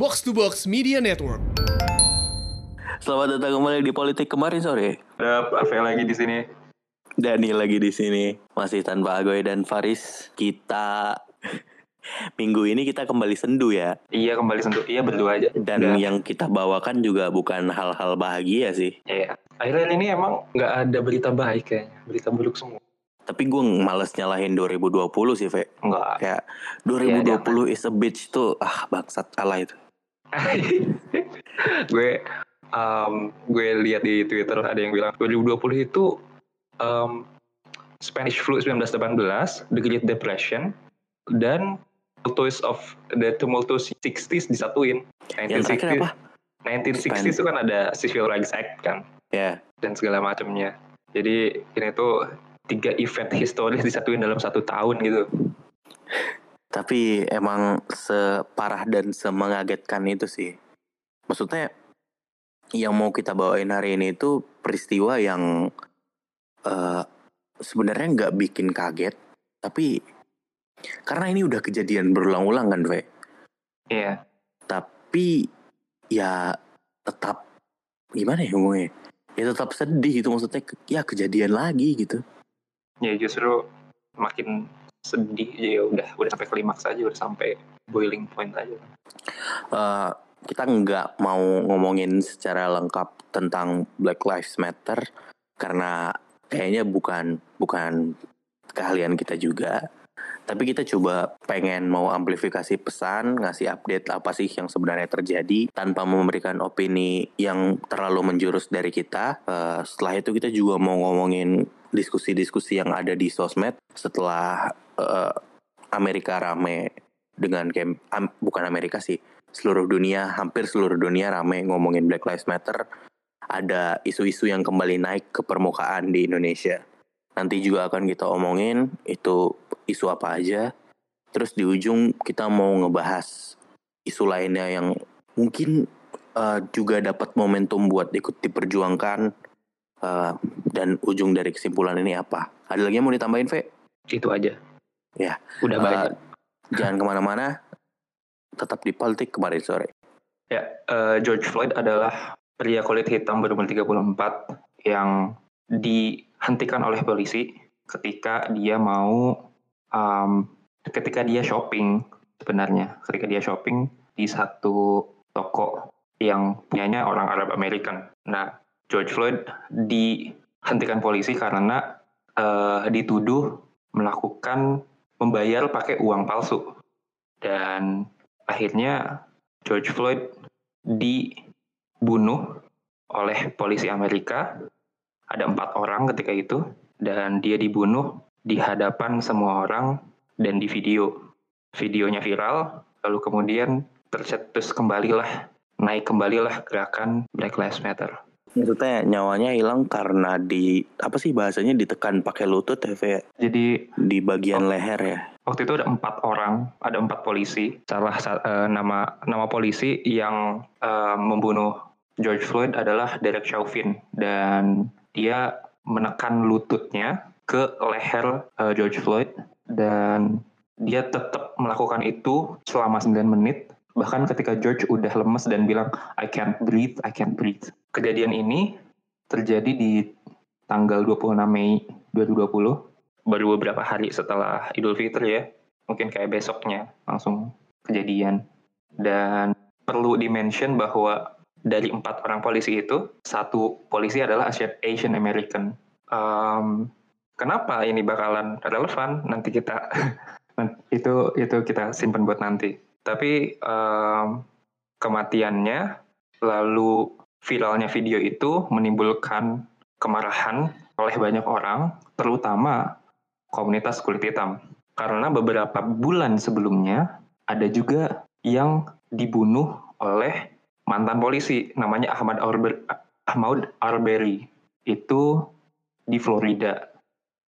Box to Box Media Network. Selamat datang kembali di politik kemarin sore. Ada Rafael lagi di sini. Dani lagi di sini, masih tanpa Agoy dan Faris. Kita minggu ini kita kembali sendu ya. Iya kembali sentuh. Iya berdua aja. Dan Udah. yang kita bawakan juga bukan hal-hal bahagia sih. Iya. Akhirnya ini emang nggak ada berita baik kayaknya. Berita buruk semua. Tapi gue males nyalahin 2020 sih, Ve. Enggak. Kayak Iya, 2020 is a bitch tuh, ah bangsat ala itu. gue um, gue lihat di Twitter ada yang bilang 2020 itu um, Spanish flu 1918, The Great Depression, dan Tumultuous of the Tumultuous 60s disatuin. Yang terakhir apa? 1960s itu kan ada Civil Rights Act kan. Ya, dan segala macamnya. Jadi ini tuh tiga event historis disatuin dalam satu tahun gitu. Tapi emang separah dan semengagetkan itu sih. Maksudnya yang mau kita bawain hari ini itu peristiwa yang eh, sebenarnya nggak bikin kaget, tapi karena ini udah kejadian berulang-ulang kan, Ve. Iya. Tapi ya tetap gimana ya ngomongnya? Ya tetap sedih gitu maksudnya ya kejadian lagi gitu. Ya justru makin sedih ya udah udah sampai klimaks aja udah sampai boiling point aja. Eh, kita nggak mau ngomongin secara lengkap tentang Black Lives Matter karena kayaknya bukan bukan keahlian kita juga. Tapi kita coba pengen mau amplifikasi pesan, ngasih update apa sih yang sebenarnya terjadi tanpa memberikan opini yang terlalu menjurus dari kita. Eh, setelah itu kita juga mau ngomongin diskusi-diskusi yang ada di sosmed setelah eh, Amerika rame dengan kem am- bukan Amerika sih seluruh dunia hampir seluruh dunia rame ngomongin Black Lives Matter ada isu-isu yang kembali naik ke permukaan di Indonesia nanti juga akan kita omongin itu isu apa aja terus di ujung kita mau ngebahas isu lainnya yang mungkin eh, juga dapat momentum buat ikut diperjuangkan eh, dan ujung dari kesimpulan ini apa ada lagi yang mau ditambahin Ve? Itu aja. Ya. Udah Eh, banyak. jangan ke mana-mana tetap di politik kemarin sore Ya, eh, George Floyd adalah pria kulit hitam berumur 34 yang dihentikan oleh polisi ketika dia mau um, ketika dia shopping sebenarnya ketika dia shopping di satu toko yang punyanya orang Arab American. Nah, George Floyd dihentikan polisi karena eh, dituduh melakukan membayar pakai uang palsu dan akhirnya George Floyd dibunuh oleh polisi Amerika. Ada empat orang ketika itu, dan dia dibunuh di hadapan semua orang dan di video. Videonya viral, lalu kemudian tercetus kembalilah, naik kembalilah gerakan Black Lives Matter. Maksudnya nyawanya hilang karena di apa sih bahasanya ditekan pakai lutut ya, Ve? Jadi di bagian leher ya. waktu itu ada empat orang, ada empat polisi. Salah sa- eh, nama nama polisi yang eh, membunuh George Floyd adalah Derek Chauvin dan dia menekan lututnya ke leher eh, George Floyd dan dia tetap melakukan itu selama 9 menit bahkan ketika George udah lemes dan bilang I can't breathe, I can't breathe. Kejadian ini terjadi di tanggal 26 Mei 2020 baru beberapa hari setelah Idul Fitri ya. Mungkin kayak besoknya langsung kejadian. Dan perlu dimention bahwa dari empat orang polisi itu satu polisi adalah Asia- Asian American. Em, kenapa ini bakalan relevan? Nanti kita itu itu kita simpan buat nanti tapi em, kematiannya lalu viralnya video itu menimbulkan kemarahan oleh banyak orang terutama komunitas kulit hitam. Karena beberapa bulan sebelumnya ada juga yang dibunuh oleh mantan polisi namanya Ahmad Arber, Ahmad Arbery. Itu di Florida.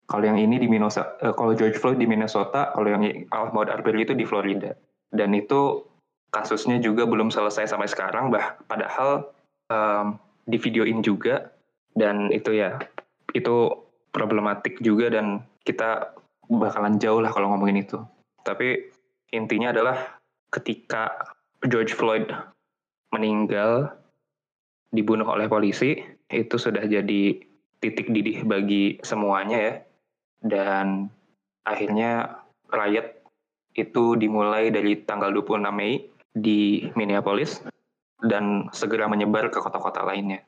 Kalau yang ini di Minnesota, eh, kalau George Floyd di Minnesota, kalau yang Ahmad Arbery itu di Florida. Dan itu kasusnya juga belum selesai sampai sekarang, bah padahal em, di videoin juga dan itu ya itu problematik juga dan kita bakalan jauh lah kalau ngomongin itu. Tapi intinya adalah ketika George Floyd meninggal dibunuh oleh polisi itu sudah jadi titik didih bagi semuanya ya dan akhirnya riot itu dimulai dari tanggal 26 Mei di Minneapolis dan segera menyebar ke kota-kota lainnya.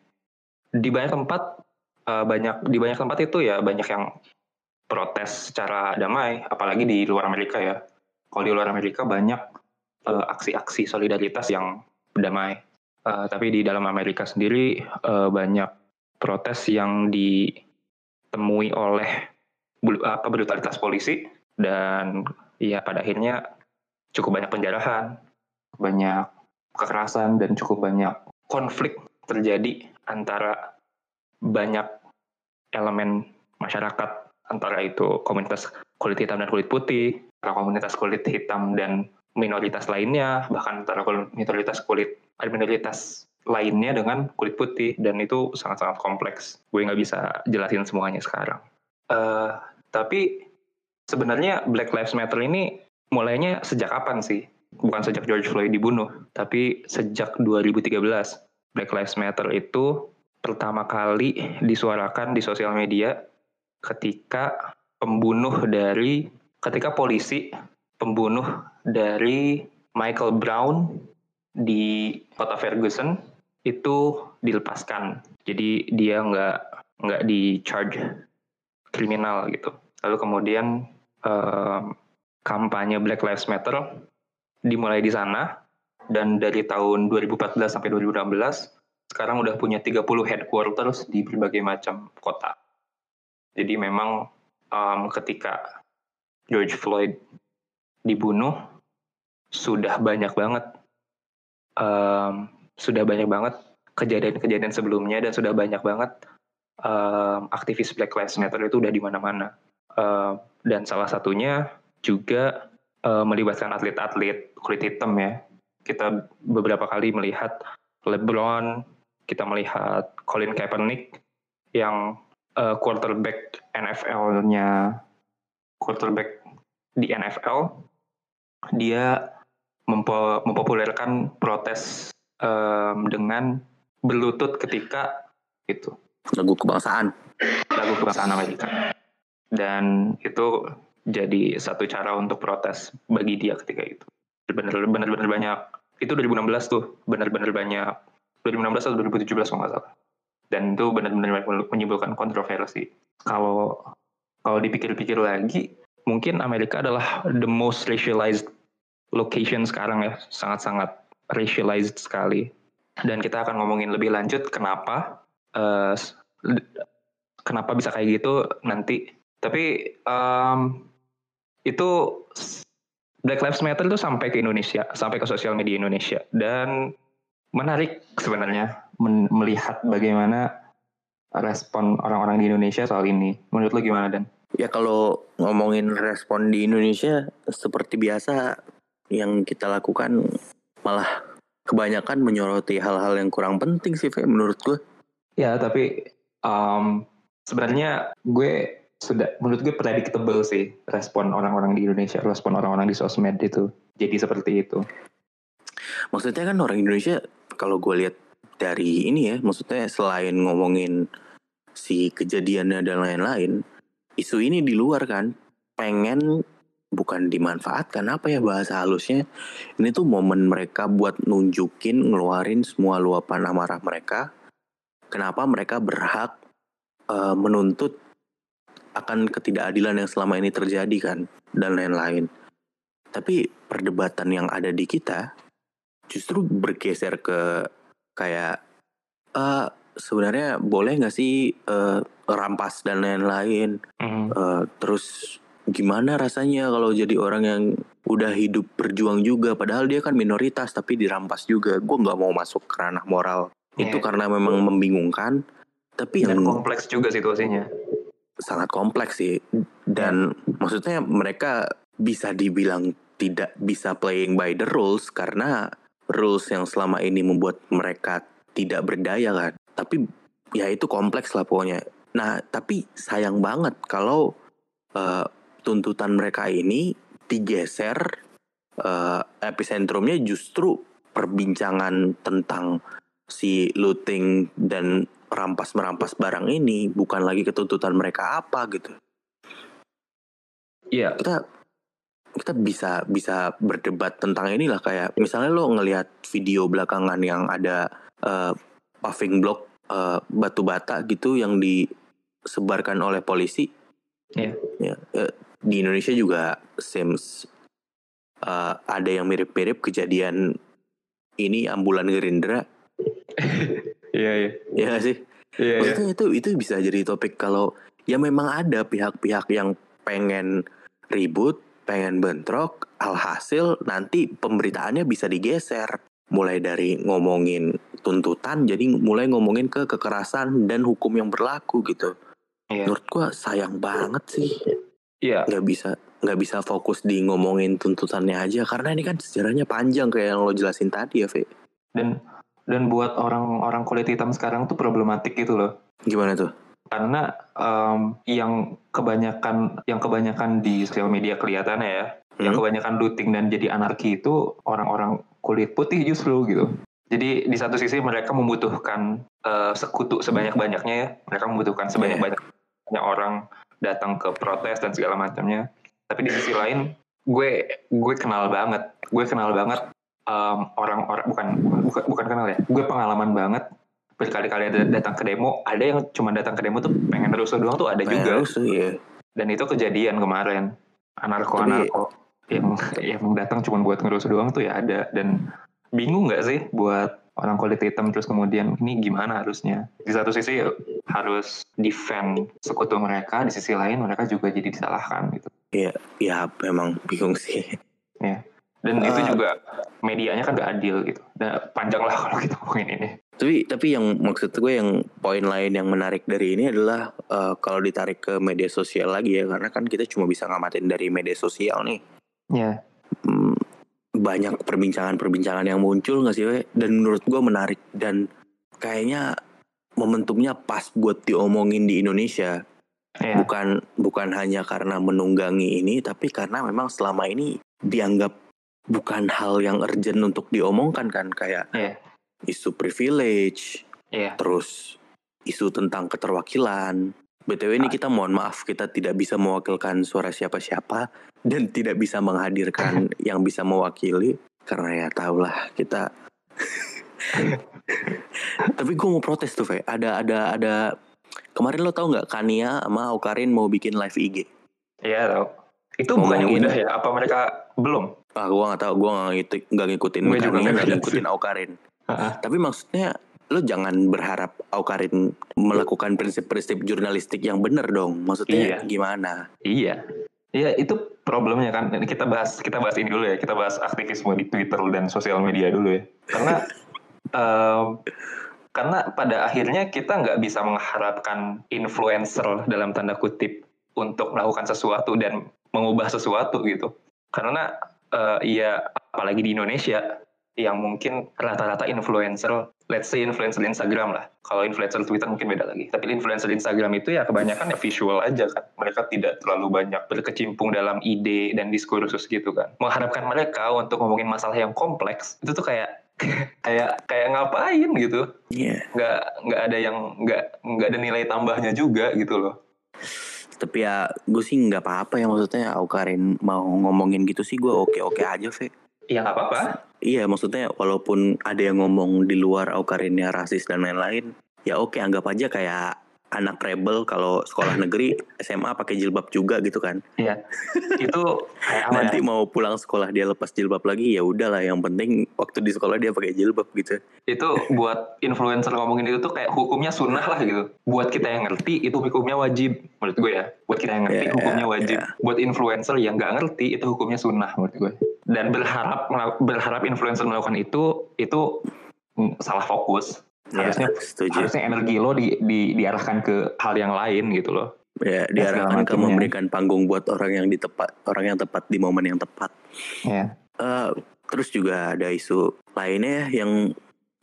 Di banyak tempat uh, banyak di banyak tempat itu ya banyak yang protes secara damai, apalagi di luar Amerika ya. Kalau di luar Amerika banyak uh, aksi-aksi solidaritas yang damai. Uh, tapi di dalam Amerika sendiri uh, banyak protes yang ditemui oleh apa brutalitas polisi dan ya pada akhirnya cukup banyak penjarahan, banyak kekerasan dan cukup banyak konflik terjadi antara banyak elemen masyarakat antara itu komunitas kulit hitam dan kulit putih, antara komunitas kulit hitam dan minoritas lainnya, bahkan antara minoritas kulit minoritas lainnya dengan kulit putih dan itu sangat-sangat kompleks. Gue nggak bisa jelasin semuanya sekarang. Uh, tapi sebenarnya Black Lives Matter ini mulainya sejak kapan sih? Bukan sejak George Floyd dibunuh, tapi sejak 2013. Black Lives Matter itu pertama kali disuarakan di sosial media ketika pembunuh dari ketika polisi pembunuh dari Michael Brown di kota Ferguson itu dilepaskan. Jadi dia nggak nggak di charge kriminal gitu. Lalu kemudian kampanye Black Lives Matter dimulai di sana dan dari tahun 2014 sampai 2016 sekarang udah punya 30 headquarters di berbagai macam kota. Jadi memang um, ketika George Floyd dibunuh sudah banyak banget um, sudah banyak banget kejadian-kejadian sebelumnya dan sudah banyak banget um, aktivis Black Lives Matter itu udah di mana-mana. Uh, dan salah satunya juga uh, melibatkan atlet-atlet kulit hitam ya. Kita beberapa kali melihat LeBron, kita melihat Colin Kaepernick yang uh, quarterback NFL-nya quarterback di NFL dia mempo mempopulerkan protes um, dengan berlutut ketika itu lagu kebangsaan. Lagu kebangsaan Amerika dan itu jadi satu cara untuk protes bagi dia ketika itu. Benar-benar banyak. Itu 2016 tuh benar-benar banyak. 2016 atau 2017 kalau nggak salah. Dan itu benar-benar menimbulkan kontroversi. Kalau kalau dipikir-pikir lagi mungkin Amerika adalah the most racialized location sekarang ya. Sangat-sangat racialized sekali. Dan kita akan ngomongin lebih lanjut kenapa uh, kenapa bisa kayak gitu. Nanti tapi um, itu Black Lives Matter itu sampai ke Indonesia sampai ke sosial media Indonesia dan menarik sebenarnya melihat bagaimana respon orang-orang di Indonesia soal ini menurut lo gimana Dan? Ya kalau ngomongin respon di Indonesia seperti biasa yang kita lakukan malah kebanyakan menyoroti hal-hal yang kurang penting sih Fe, menurut gue. Ya tapi um, sebenarnya gue sudah menurut gue predictable sih respon orang-orang di Indonesia, respon orang-orang di sosmed itu jadi seperti itu. Maksudnya kan orang Indonesia kalau gue lihat dari ini ya, maksudnya selain ngomongin si kejadiannya dan lain-lain, isu ini di luar kan pengen bukan dimanfaatkan apa ya bahasa halusnya ini tuh momen mereka buat nunjukin ngeluarin semua luapan amarah mereka kenapa mereka berhak uh, menuntut akan ketidakadilan yang selama ini terjadi kan dan lain-lain. Tapi perdebatan yang ada di kita justru bergeser ke kayak uh, sebenarnya boleh nggak sih uh, rampas dan lain-lain? Mm. uh, terus gimana rasanya kalau jadi orang yang udah hidup berjuang juga? Padahal dia kan minoritas tapi dirampas juga. Gue nggak mau masuk ke ranah moral. Yeah. itu karena memang membingungkan. Tapi dan yang kompleks juga situasinya sangat kompleks sih. Dan maksudnya mereka bisa dibilang tidak bisa playing by the rules karena rules yang selama ini membuat mereka tidak berdaya kan. Tapi ya itu kompleks lah pokoknya. Nah tapi sayang banget kalau uh, tuntutan mereka ini digeser uh, epicentrumnya justru perbincangan tentang si looting dan rampas merampas barang ini bukan lagi ketuntutan mereka apa gitu. Iya. Kita kita bisa bisa berdebat tentang inilah kayak misalnya lo ngelihat video belakangan yang ada uh, paving block uh, batu bata gitu yang disebarkan oleh polisi. Iya. Ya, uh, di Indonesia juga seems uh, ada yang mirip-mirip kejadian ini ambulan Gerindra. Iya iya. Ya nggak sih? Iya iya. Maksudnya itu itu bisa jadi topik kalau ya memang ada pihak-pihak yang pengen ribut, pengen bentrok, alhasil nanti pemberitaannya bisa digeser. Mulai dari ngomongin tuntutan, jadi mulai ngomongin ke kekerasan dan hukum yang berlaku gitu. Iya. Menurut gua sayang banget sih, Iya. nggak bisa nggak bisa fokus di ngomongin tuntutannya aja karena ini kan sejarahnya panjang kayak yang lo jelasin tadi ya, Fe. Dan dan buat orang-orang kulit hitam sekarang tuh problematik gitu loh. Gimana tuh? Karena em, yang kebanyakan yang kebanyakan di sosial media kelihatannya ya, yang Hmm? kebanyakan looting dan jadi anarki itu orang-orang kulit putih justru gitu. Jadi di satu sisi mereka membutuhkan eh, sekutu sebanyak-banyaknya ya. Mereka membutuhkan sebanyak-banyaknya orang datang ke protes dan segala macamnya. Tapi di sisi lain gue gue kenal banget, gue kenal banget em, orang-orang bukan bukan bukan kenal ya. Gue pengalaman banget berkali-kali ada datang ke demo, ada yang cuma datang ke demo tuh pengen rusuh doang tuh ada juga. Pengen rusuh, ya. Dan itu kejadian kemarin. Anarko-anarko yang yang datang cuma buat ngerusuh doang tuh ya ada dan bingung nggak sih buat orang kulit hitam terus kemudian ini gimana harusnya di satu sisi ya harus defend sekutu mereka di sisi lain mereka juga jadi disalahkan gitu Ya memang bingung sih. Dan itu Ah. juga medianya kan gak adil gitu dan panjang lah kalau kita ngomongin ini Tapi tapi yang maksud gue yang poin lain yang menarik dari ini adalah eh, kalau ditarik ke media sosial lagi ya karena kan kita cuma bisa ngamatin dari media sosial nih. ya Hmm, banyak perbincangan-perbincangan yang muncul nggak sih we? dan menurut gue menarik dan kayaknya momentumnya pas buat diomongin di Indonesia ya bukan bukan hanya karena menunggangi ini tapi karena memang selama ini dianggap bukan hal yang urgent untuk diomongkan kan kayak Iya. isu privilege ya terus isu tentang keterwakilan. BTW ini kita mohon maaf kita tidak bisa mewakilkan suara siapa-siapa dan tidak bisa menghadirkan yang bisa mewakili karena ya tahulah kita. Tapi gue mau protes tuh, Fe. Ada ada ada kemarin lo tau nggak Kania sama Aukarin mau bikin live IG? ya tau itu bukannya udah ya apa mereka belum Ah, gue nggak tahu, gue nggak ngikutin, nggak ngikutin nggak nggak ngikutin Aukarin. Tapi maksudnya lo jangan berharap Aukarin melakukan prinsip-prinsip jurnalistik yang benar dong. Maksudnya Iya. gimana? Iya. Iya, itu problemnya kan. Kita bahas kita bahas ini dulu ya. Kita bahas aktivisme di Twitter dan sosial media dulu ya. Karena karena pada akhirnya kita nggak bisa mengharapkan influencer dalam tanda kutip untuk melakukan sesuatu dan mengubah sesuatu gitu. Karena eh, ya apalagi di Indonesia yang mungkin rata-rata influencer, let's say influencer Instagram lah. Kalau influencer Twitter mungkin beda lagi. Tapi influencer Instagram itu ya kebanyakan ya visual aja kan. Mereka tidak terlalu banyak berkecimpung dalam ide dan diskursus gitu kan. Mengharapkan mereka untuk ngomongin masalah yang kompleks itu tuh kayak kayak kayak ngapain gitu. Iya. Nggak nggak ada yang nggak nggak ada nilai tambahnya juga gitu loh. Tapi ya gue sih nggak apa-apa ya maksudnya Aukarin mau ngomongin gitu sih gue oke-oke aja, Fe. Ya nggak apa-apa. Iya maksudnya walaupun ada yang ngomong di luar Aukarinnya rasis dan lain-lain, ya oke anggap aja kayak anak rebel kalau sekolah negeri SMA pakai jilbab juga gitu kan. Iya. Itu kayak apa ya? Nanti mau pulang sekolah dia lepas jilbab lagi ya udahlah yang penting waktu di sekolah dia pakai jilbab gitu. itu buat influencer ngomongin itu tuh kayak hukumnya sunnah lah gitu. Buat kita yang ngerti itu hukumnya wajib menurut gue ya. Buat kita yang ngerti Ya, hukumnya wajib. ya. Buat influencer yang nggak ngerti itu hukumnya sunnah menurut gue. Dan berharap berharap influencer melakukan itu itu mm, salah fokus. Harusnya ya, setuju. harusnya energi lo di, di diarahkan ke hal yang lain gitu loh. Ya, diarahkan ke memberikan panggung buat orang yang di tepat, orang yang tepat di momen yang tepat. Ya. Eh, terus juga ada isu lainnya yang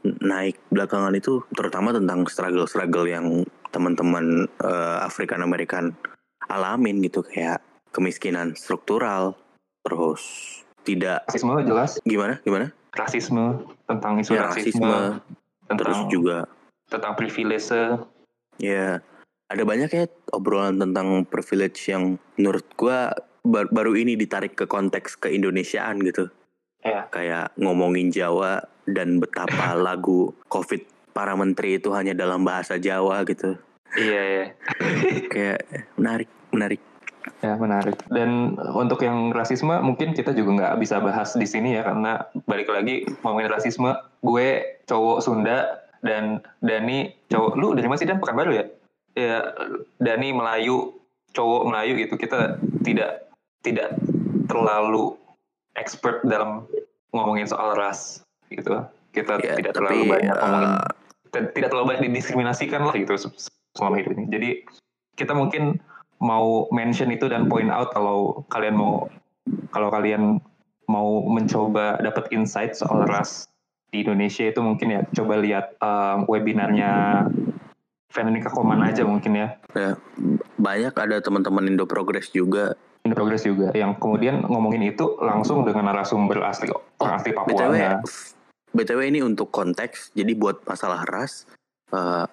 naik belakangan itu terutama tentang struggle-struggle yang teman-teman eh, African American alamin gitu kayak kemiskinan struktural terus tidak Rasisme jelas. gimana gimana rasisme, tentang isu Ya, rasisme, rasisme, tentang terus juga tentang privilege. ya ada banyak ya obrolan tentang privilege yang menurut gua bar- baru ini ditarik ke konteks ke Indonesiaan gitu. Ya, Kayak ngomongin Jawa dan betapa lagu Covid para menteri itu hanya dalam bahasa Jawa gitu. iya ya. Kayak menarik, menarik. Ya menarik. Dan untuk yang rasisme mungkin kita juga nggak bisa bahas di sini ya karena balik lagi ngomongin rasisme, gue cowok Sunda dan Dani cowok lu dari mana sih dan Pekanbaru ya? Ya Dani Melayu, cowok Melayu gitu. Kita tidak tidak terlalu expert dalam ngomongin soal ras gitu. Kita Ya, tidak tapi terlalu banyak ngomongin eh, t- tidak terlalu banyak didiskriminasikan lah gitu se- selama hidup ini. Jadi kita mungkin mau mention itu dan point out kalau kalian mau kalau kalian mau mencoba dapat insight soal ras di Indonesia itu mungkin ya coba lihat um, webinarnya Veronica Koman aja mungkin ya ya, banyak ada teman-teman Indo Progress juga. Indo Progress juga yang kemudian ngomongin itu langsung dengan narasumber asli orang asli Papua BTW, BTW ini untuk konteks, jadi buat masalah ras, eh,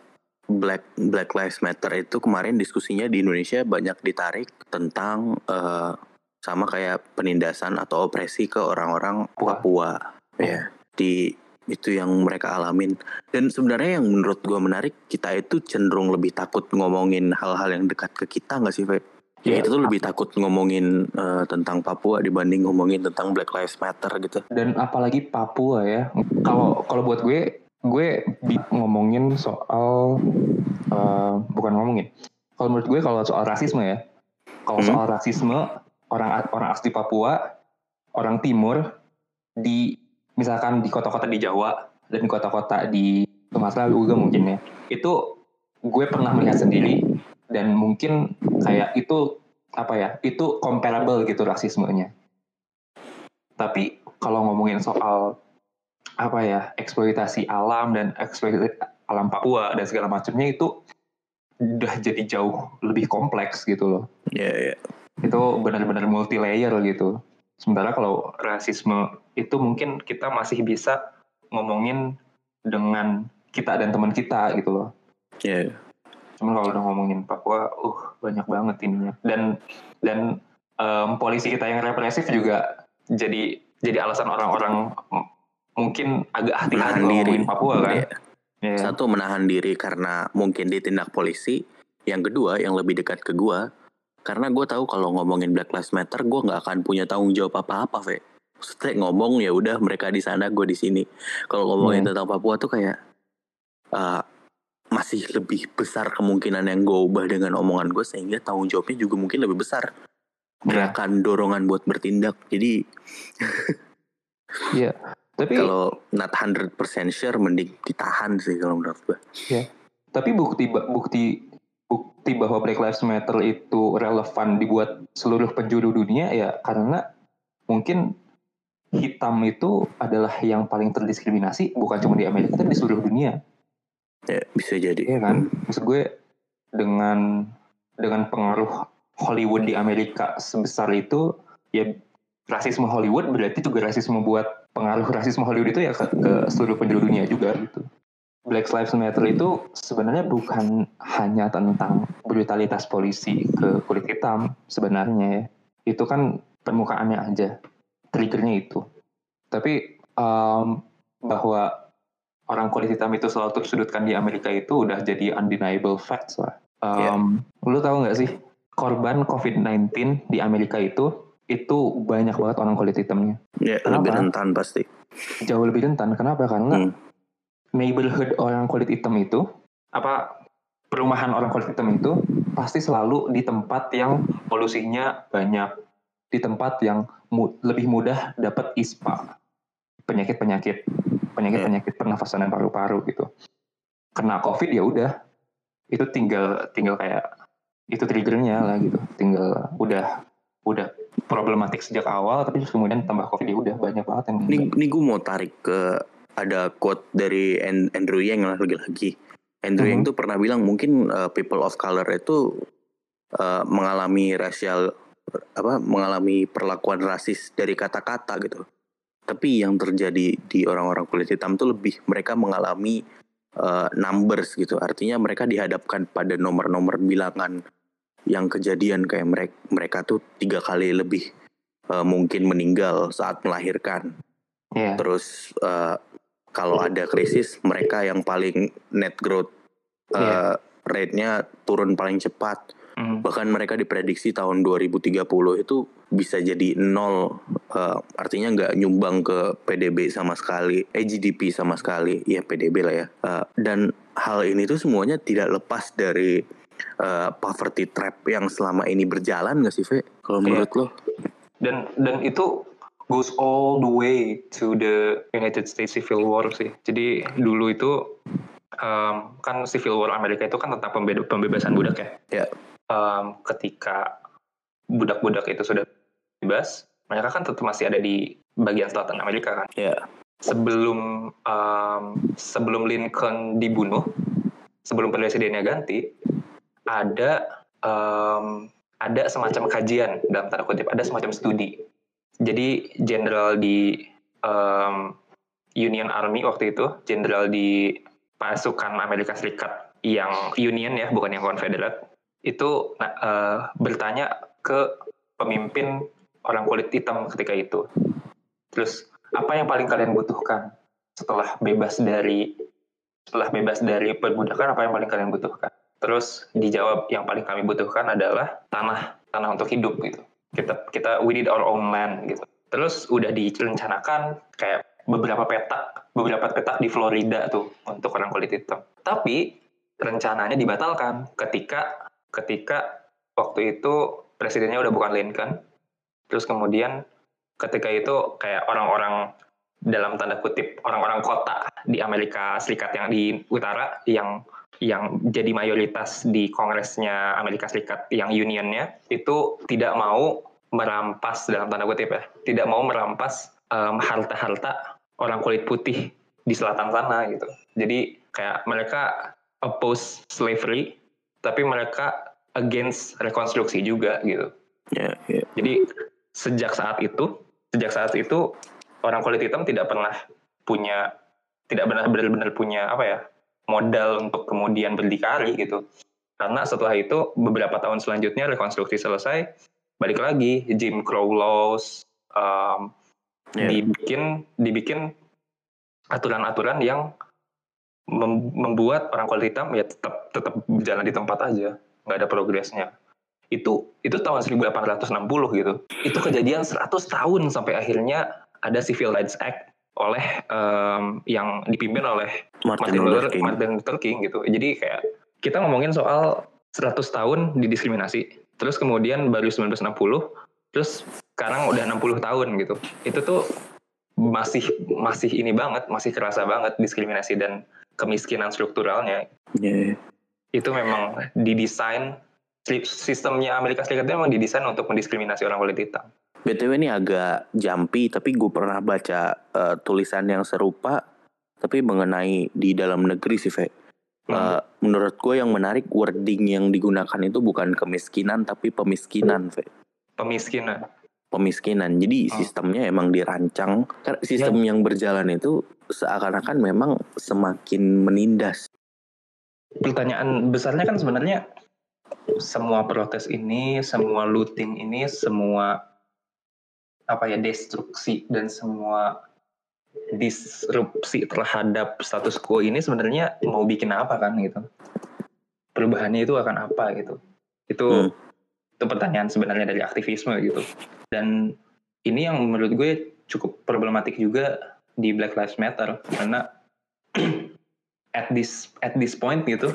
Black Black Lives Matter itu kemarin diskusinya di Indonesia banyak ditarik tentang eh, sama kayak penindasan atau opresi ke orang-orang Papua, ya di itu yang mereka alamin. Dan sebenarnya yang menurut gua menarik kita itu cenderung lebih takut ngomongin hal-hal yang dekat ke kita nggak sih Fe? Ya, kita tuh lebih takut ngomongin eh, tentang Papua dibanding ngomongin tentang Black Lives Matter gitu. dan apalagi Papua ya. Kalau kalau buat gue gue ngomongin soal eh, bukan ngomongin. Kalau menurut gue kalau soal rasisme ya. Kalau Hmm. soal rasisme orang orang asli Papua orang timur di misalkan di kota-kota di Jawa dan di kota-kota di Sumatera juga mungkin ya. Itu gue pernah melihat sendiri dan mungkin kayak itu apa ya itu comparable gitu rasismenya. Tapi kalau ngomongin soal apa ya eksploitasi alam dan eksploitasi alam Papua dan segala macamnya itu udah jadi jauh lebih kompleks gitu loh Ya, ya. itu benar-benar multi layer gitu sementara kalau rasisme itu mungkin kita masih bisa ngomongin dengan kita dan teman kita gitu loh ya. Cuman kalau udah ngomongin Papua, uh banyak banget ininya. Dan dan em, polisi kita yang represif juga jadi jadi alasan orang-orang mungkin agak hati-hati Menahan kalau diri. ngomongin Papua kan. Iya. Iya. Satu menahan diri karena mungkin ditindak polisi. Yang kedua yang lebih dekat ke gua karena gue tahu kalau ngomongin Black Lives Matter gue nggak akan punya tanggung jawab apa-apa, Ve. Maksudnya ngomong ya udah mereka di sana gue di sini. Kalau ngomongin Hmm. tentang Papua tuh kayak eh, masih lebih besar kemungkinan yang gue ubah dengan omongan gue sehingga tanggung jawabnya juga mungkin lebih besar. Iya. Gerakan dorongan buat bertindak. Jadi Iya. Tapi kalau not 100% sure mending ditahan sih kalau menurut gue. tapi bukti bukti bukti bahwa Black Lives Matter itu relevan dibuat seluruh penjuru dunia ya karena mungkin hitam itu adalah yang paling terdiskriminasi bukan cuma di Amerika tapi di seluruh dunia. Ya, bisa jadi. Iya kan? Maksud gue dengan dengan pengaruh Hollywood di Amerika sebesar itu ya rasisme Hollywood berarti juga rasisme buat pengaruh rasisme Hollywood itu ya ke, ke seluruh penjuru dunia juga gitu. Black Lives Matter itu sebenarnya bukan hanya tentang brutalitas polisi ke kulit hitam sebenarnya ya. Itu kan permukaannya aja. Triggernya itu. Tapi em, bahwa orang kulit hitam itu selalu tersudutkan di Amerika itu udah jadi undeniable facts lah. Um, Lu tahu nggak sih korban COVID-19 di Amerika itu itu banyak banget orang kulit hitamnya. Ya, Kenapa? lebih rentan pasti. Jauh lebih rentan. Kenapa? Karena Hmm. neighborhood orang kulit hitam itu apa perumahan orang kulit hitam itu pasti selalu di tempat yang polusinya banyak, di tempat yang mu- lebih mudah dapat ISPA, penyakit-penyakit, penyakit-penyakit pernafasan dan paru-paru gitu. Kena COVID ya udah, itu tinggal tinggal kayak itu triggernya lah gitu, tinggal udah udah problematik sejak awal, tapi terus kemudian tambah COVID ya udah banyak banget yang Ini, ini gue mau tarik ke ada quote dari An- Andrew Yang lagi-lagi. Andrew Mhm. Yang tuh pernah bilang mungkin uh, people of color itu uh, mengalami rasial apa mengalami perlakuan rasis dari kata-kata gitu. tapi yang terjadi di orang-orang kulit hitam tuh lebih mereka mengalami uh, numbers gitu artinya mereka dihadapkan pada nomor-nomor bilangan yang kejadian kayak mereka mereka tuh tiga kali lebih uh, mungkin meninggal saat melahirkan yeah. terus uh, kalau ada krisis mereka yang paling net growth uh, yeah. rate-nya turun paling cepat mm. bahkan mereka diprediksi tahun 2030 itu bisa jadi nol uh, artinya nggak nyumbang ke PDB sama sekali eh GDP sama sekali ya PDB lah ya uh, dan hal ini tuh semuanya tidak lepas dari uh, poverty trap yang selama ini berjalan nggak sih Ve kalau menurut yeah. lo dan dan itu goes all the way to the United States Civil War sih. Jadi dulu itu um, kan Civil War Amerika itu kan tentang pembe pembebasan budak ya. Yeah. Um, ketika budak-budak itu sudah bebas, mereka kan tetap masih ada di bagian selatan Amerika kan. Yeah. Sebelum um, sebelum Lincoln dibunuh, sebelum presidennya ganti, ada um, ada semacam kajian dalam tanda kutip, ada semacam studi jadi jenderal di um, Union Army waktu itu, jenderal di pasukan Amerika Serikat yang Union ya, bukan yang Confederate, itu uh, bertanya ke pemimpin orang kulit hitam ketika itu. Terus apa yang paling kalian butuhkan setelah bebas dari setelah bebas dari perbudakan apa yang paling kalian butuhkan? Terus dijawab yang paling kami butuhkan adalah tanah tanah untuk hidup gitu. Kita kita we need our own land gitu. Terus udah direncanakan kayak beberapa petak beberapa petak di Florida tuh untuk orang kulit hitam. Tapi rencananya dibatalkan ketika ketika waktu itu presidennya udah bukan Lincoln. Terus kemudian ketika itu kayak orang-orang dalam tanda kutip orang-orang kota di Amerika Serikat yang di utara yang yang jadi mayoritas di Kongresnya Amerika Serikat yang unionnya itu tidak mau merampas dalam tanda kutip ya, tidak mau merampas harta-harta um, orang kulit putih di selatan sana gitu. Jadi kayak mereka oppose slavery, tapi mereka against rekonstruksi juga gitu. Yeah, yeah. Jadi sejak saat itu, sejak saat itu orang kulit hitam tidak pernah punya, tidak benar benar punya apa ya modal untuk kemudian berdikari gitu. Karena setelah itu beberapa tahun selanjutnya rekonstruksi selesai, balik lagi Jim Crow laws um, yeah. dibikin dibikin aturan-aturan yang mem membuat orang kulit hitam ya tetap tetap berjalan di tempat aja nggak ada progresnya itu itu tahun 1860 gitu itu kejadian 100 tahun sampai akhirnya ada Civil Rights Act oleh um, yang dipimpin oleh Martin, Martin Luther King. Martin Luther King gitu. Jadi kayak kita ngomongin soal 100 tahun didiskriminasi. Terus kemudian baru 1960, terus sekarang udah 60 tahun gitu. Itu tuh masih masih ini banget, masih kerasa banget diskriminasi dan kemiskinan strukturalnya. Yeah. Itu memang didesain sistemnya Amerika Serikat itu memang didesain untuk mendiskriminasi orang kulit hitam. BTW ini agak jampi, tapi gue pernah baca uh, tulisan yang serupa, tapi mengenai di dalam negeri sih, Fe. Hmm. Uh, menurut gue yang menarik wording yang digunakan itu bukan kemiskinan, tapi pemiskinan, Fe. Pemiskinan. Pemiskinan. Jadi hmm. sistemnya emang dirancang, sistem ya. yang berjalan itu seakan-akan memang semakin menindas. Pertanyaan besarnya kan sebenarnya semua protes ini, semua looting ini, semua apa ya destruksi dan semua disrupsi terhadap status quo ini sebenarnya mau bikin apa kan gitu. Perubahannya itu akan apa gitu. Itu hmm. itu pertanyaan sebenarnya dari aktivisme gitu. Dan ini yang menurut gue cukup problematik juga di Black Lives Matter karena at this at this point gitu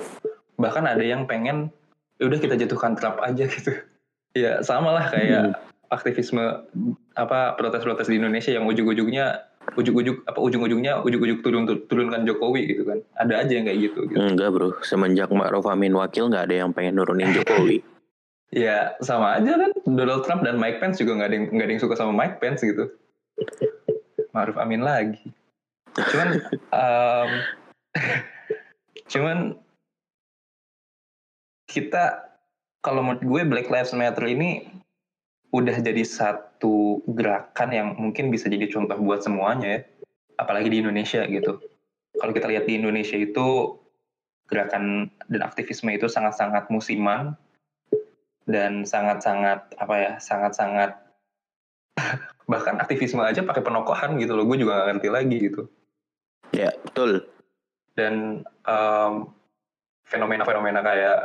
bahkan ada yang pengen ya udah kita jatuhkan Trump aja gitu. Ya sama lah kayak hmm aktivisme apa protes-protes di Indonesia yang ujung-ujungnya ujuk-ujuk apa ujung-ujungnya ujuk-ujuk turun turunkan Jokowi gitu kan. Ada aja yang kayak gitu, gitu. enggak bro. Semenjak Ma'ruf Amin wakil nggak ada yang pengen nurunin Jokowi. Ya sama aja kan. Donald Trump dan Mike Pence juga nggak ada yang nggak ada yang suka sama Mike Pence gitu. Ma'ruf Amin lagi. Cuman um, cuman kita kalau menurut gue Black Lives Matter ini udah jadi satu gerakan yang mungkin bisa jadi contoh buat semuanya ya. Apalagi di Indonesia gitu. Kalau kita lihat di Indonesia itu gerakan dan aktivisme itu sangat-sangat musiman dan sangat-sangat apa ya sangat-sangat bahkan aktivisme aja pakai penokohan gitu loh gue juga gak ngerti lagi gitu ya betul dan um, fenomena-fenomena kayak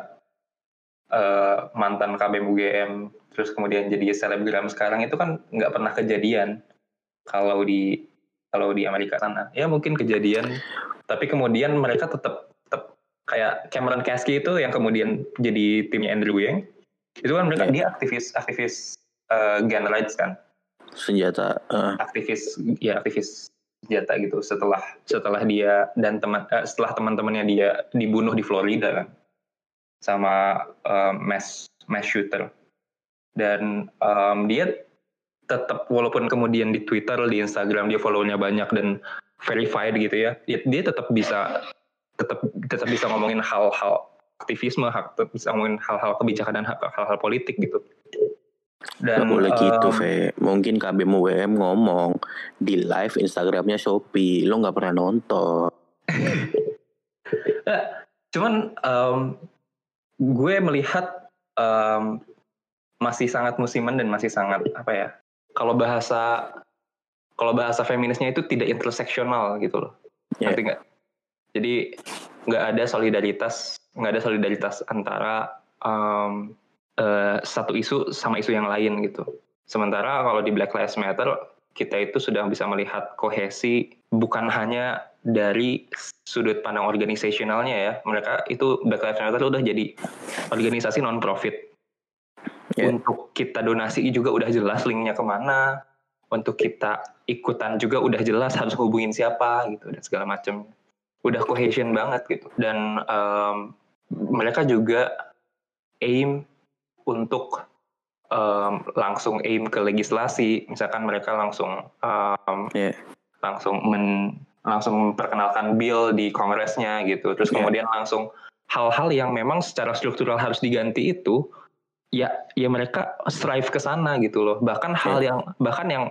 uh, mantan KBM UGM terus kemudian jadi selebgram sekarang itu kan nggak pernah kejadian kalau di kalau di Amerika sana ya mungkin kejadian tapi kemudian mereka tetap tetap kayak Cameron Kasky itu yang kemudian jadi timnya Andrew Yang itu kan mereka yeah. dia aktivis aktivis uh, gun rights kan senjata uh. aktivis ya aktivis senjata gitu setelah setelah dia dan teman uh, setelah teman-temannya dia dibunuh di Florida kan sama uh, mass mass shooter dan um, dia tetap walaupun kemudian di Twitter di Instagram dia follow-nya banyak dan verified gitu ya dia, dia tetap bisa tetap tetap bisa ngomongin hal-hal aktivisme hak bisa ngomongin hal-hal kebijakan dan hal-hal politik gitu dan, Gak boleh um, gitu, Ve. Mungkin KBM UWM ngomong di live Instagramnya Shopee, lo nggak pernah nonton. nah, cuman um, gue melihat um, masih sangat musiman dan masih sangat apa ya? Kalau bahasa kalau bahasa feminisnya itu tidak interseksional gitu loh. Yeah. Ngerti nggak? Jadi nggak ada solidaritas, nggak ada solidaritas antara um, uh, satu isu sama isu yang lain gitu. Sementara kalau di Black Lives Matter kita itu sudah bisa melihat kohesi bukan hanya dari sudut pandang organisasionalnya ya. Mereka itu Black Lives Matter udah jadi organisasi non profit. Yeah. Untuk kita donasi juga udah jelas linknya ke mana. Untuk kita ikutan juga udah jelas harus hubungin siapa gitu dan segala macam. Udah cohesion banget gitu. Dan um, mereka juga aim untuk um, langsung aim ke legislasi, misalkan mereka langsung um, yeah. langsung men langsung memperkenalkan bill di kongresnya gitu, terus yeah. kemudian langsung hal-hal yang memang secara struktural harus diganti itu ya ya mereka strive ke sana gitu loh, bahkan yeah. hal yang bahkan yang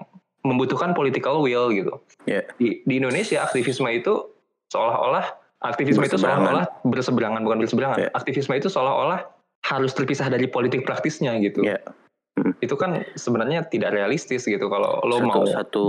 membutuhkan political will gitu. Yeah. Di, di Indonesia aktivisme itu seolah-olah aktivisme itu seolah-olah berseberangan bukan berseberangan. Yeah. Aktivisme itu seolah-olah harus terpisah dari politik praktisnya gitu. Yeah. Hmm. Itu kan sebenarnya tidak realistis gitu kalau lo satu, mau satu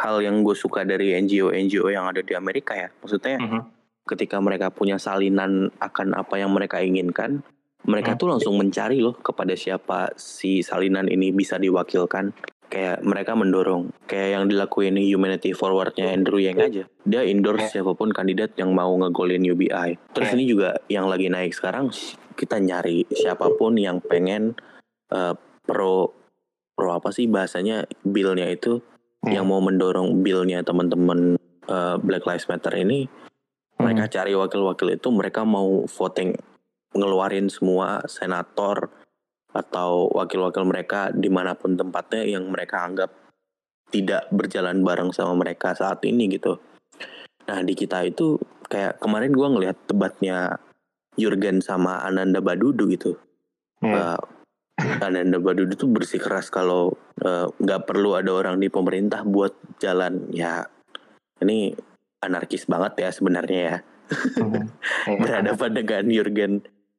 hal yang gue suka dari NGO NGO yang ada di Amerika ya, maksudnya mm -hmm. ketika mereka punya salinan akan apa yang mereka inginkan, mereka mm. tuh langsung mencari loh kepada siapa si salinan ini bisa diwakilkan. Kayak mereka mendorong, kayak yang dilakuin Humanity Forwardnya Andrew Yang aja. Dia endorse yeah. siapa pun kandidat yang mau ngegolin UBI. Terus yeah. ini juga yang lagi naik sekarang kita nyari siapa pun yang pengen uh, pro pro apa sih bahasanya billnya itu hmm. yang mau mendorong billnya teman-teman uh, Black Lives Matter ini hmm. mereka cari wakil-wakil itu mereka mau voting ngeluarin semua senator atau wakil-wakil mereka di mana pun tempatnya yang mereka anggap tidak berjalan bareng sama mereka saat ini gitu. Nah di kita itu kayak kemarin gue ngelihat debatnya Jurgen sama Ananda Badudu gitu. Hmm. Uh, Ananda Badudu tuh bersih keras kalau eh, nggak uh, perlu ada orang di pemerintah buat jalan ya ini anarkis banget ya sebenarnya ya hmm. berhadapan dengan Jurgen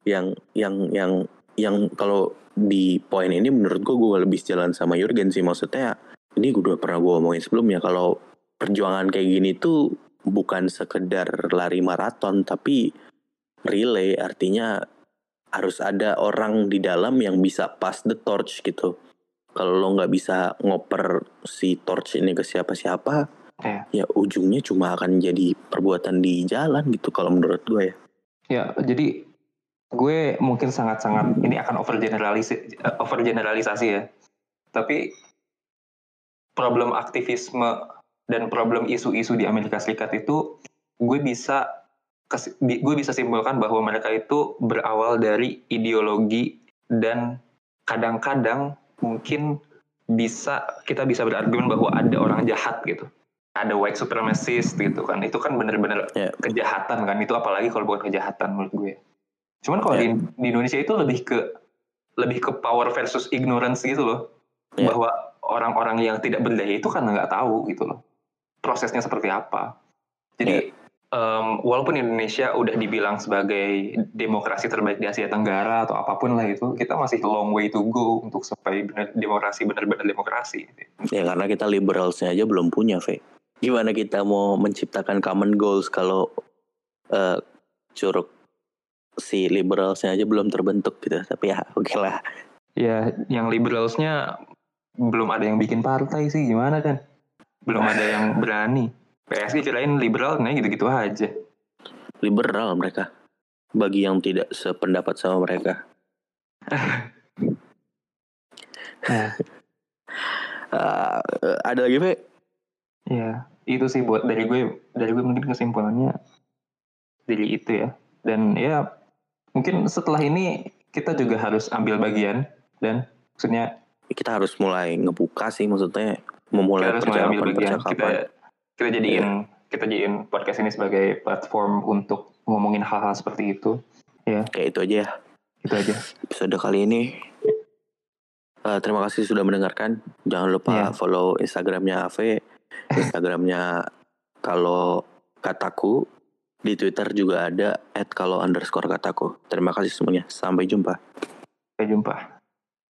yang yang yang yang kalau di poin ini menurut gue gue lebih jalan sama Jurgen sih maksudnya ini gue udah pernah gue omongin sebelumnya kalau perjuangan kayak gini tuh bukan sekedar lari maraton tapi relay artinya harus ada orang di dalam yang bisa pass the torch gitu. Kalau lo nggak bisa ngoper si torch ini ke siapa-siapa, yeah. ya ujungnya cuma akan jadi perbuatan di jalan gitu kalau menurut gue ya. Ya, jadi gue mungkin sangat-sangat ini akan overgeneralisasi overgeneralisasi ya. Tapi problem aktivisme dan problem isu-isu di Amerika Serikat itu gue bisa gue bisa simpulkan bahwa mereka itu berawal dari ideologi dan kadang-kadang mungkin bisa kita bisa berargumen bahwa ada orang jahat gitu ada white supremacist gitu kan itu kan bener-bener yeah. kejahatan kan itu apalagi kalau bukan kejahatan menurut gue cuman kalau yeah. di, di Indonesia itu lebih ke lebih ke power versus ignorance gitu loh Iya. bahwa orang-orang yang tidak berdaya itu karena nggak tahu gitu loh prosesnya seperti apa. Jadi em, walaupun Indonesia udah dibilang sebagai demokrasi terbaik di Asia Tenggara atau apa pun lah itu, kita masih long way to go untuk sampai benar demokrasi benar-benar demokrasi. Ya karena kita liberalsnya aja belum punya, Ve. Gimana kita mau menciptakan common goals kalau eh, curug si liberalsnya aja belum terbentuk gitu. Tapi ya oke lah. Ya, yang liberalsnya belum ada yang bikin partai sih gimana kan? Belum ada yang berani. PSI kirain liberal, nah gitu-gitu aja. Liberal mereka. Bagi yang tidak sependapat sama mereka. Eh, ada lagi, Ve? ya itu sih buat dari gue, dari gue mungkin kesimpulannya jadi itu ya. Dan ya mungkin setelah ini kita juga harus ambil bagian dan maksudnya Kita harus mulai ngebuka sih maksudnya kita memulai harus mulai ambil bagian. Kita percakapan-percakapan. kita jadiin kita jadiin podcast ini sebagai platform untuk ngomongin hal-hal seperti itu. Ya, Kayak itu aja ya. itu aja. episode kali ini. Eh, terima kasih sudah mendengarkan. Jangan lupa Iya. follow Instagramnya Ave, Instagramnya kalau kataku. Di Twitter juga ada @kalau underscore kataku. Terima kasih semuanya. Sampai jumpa. Sampai jumpa.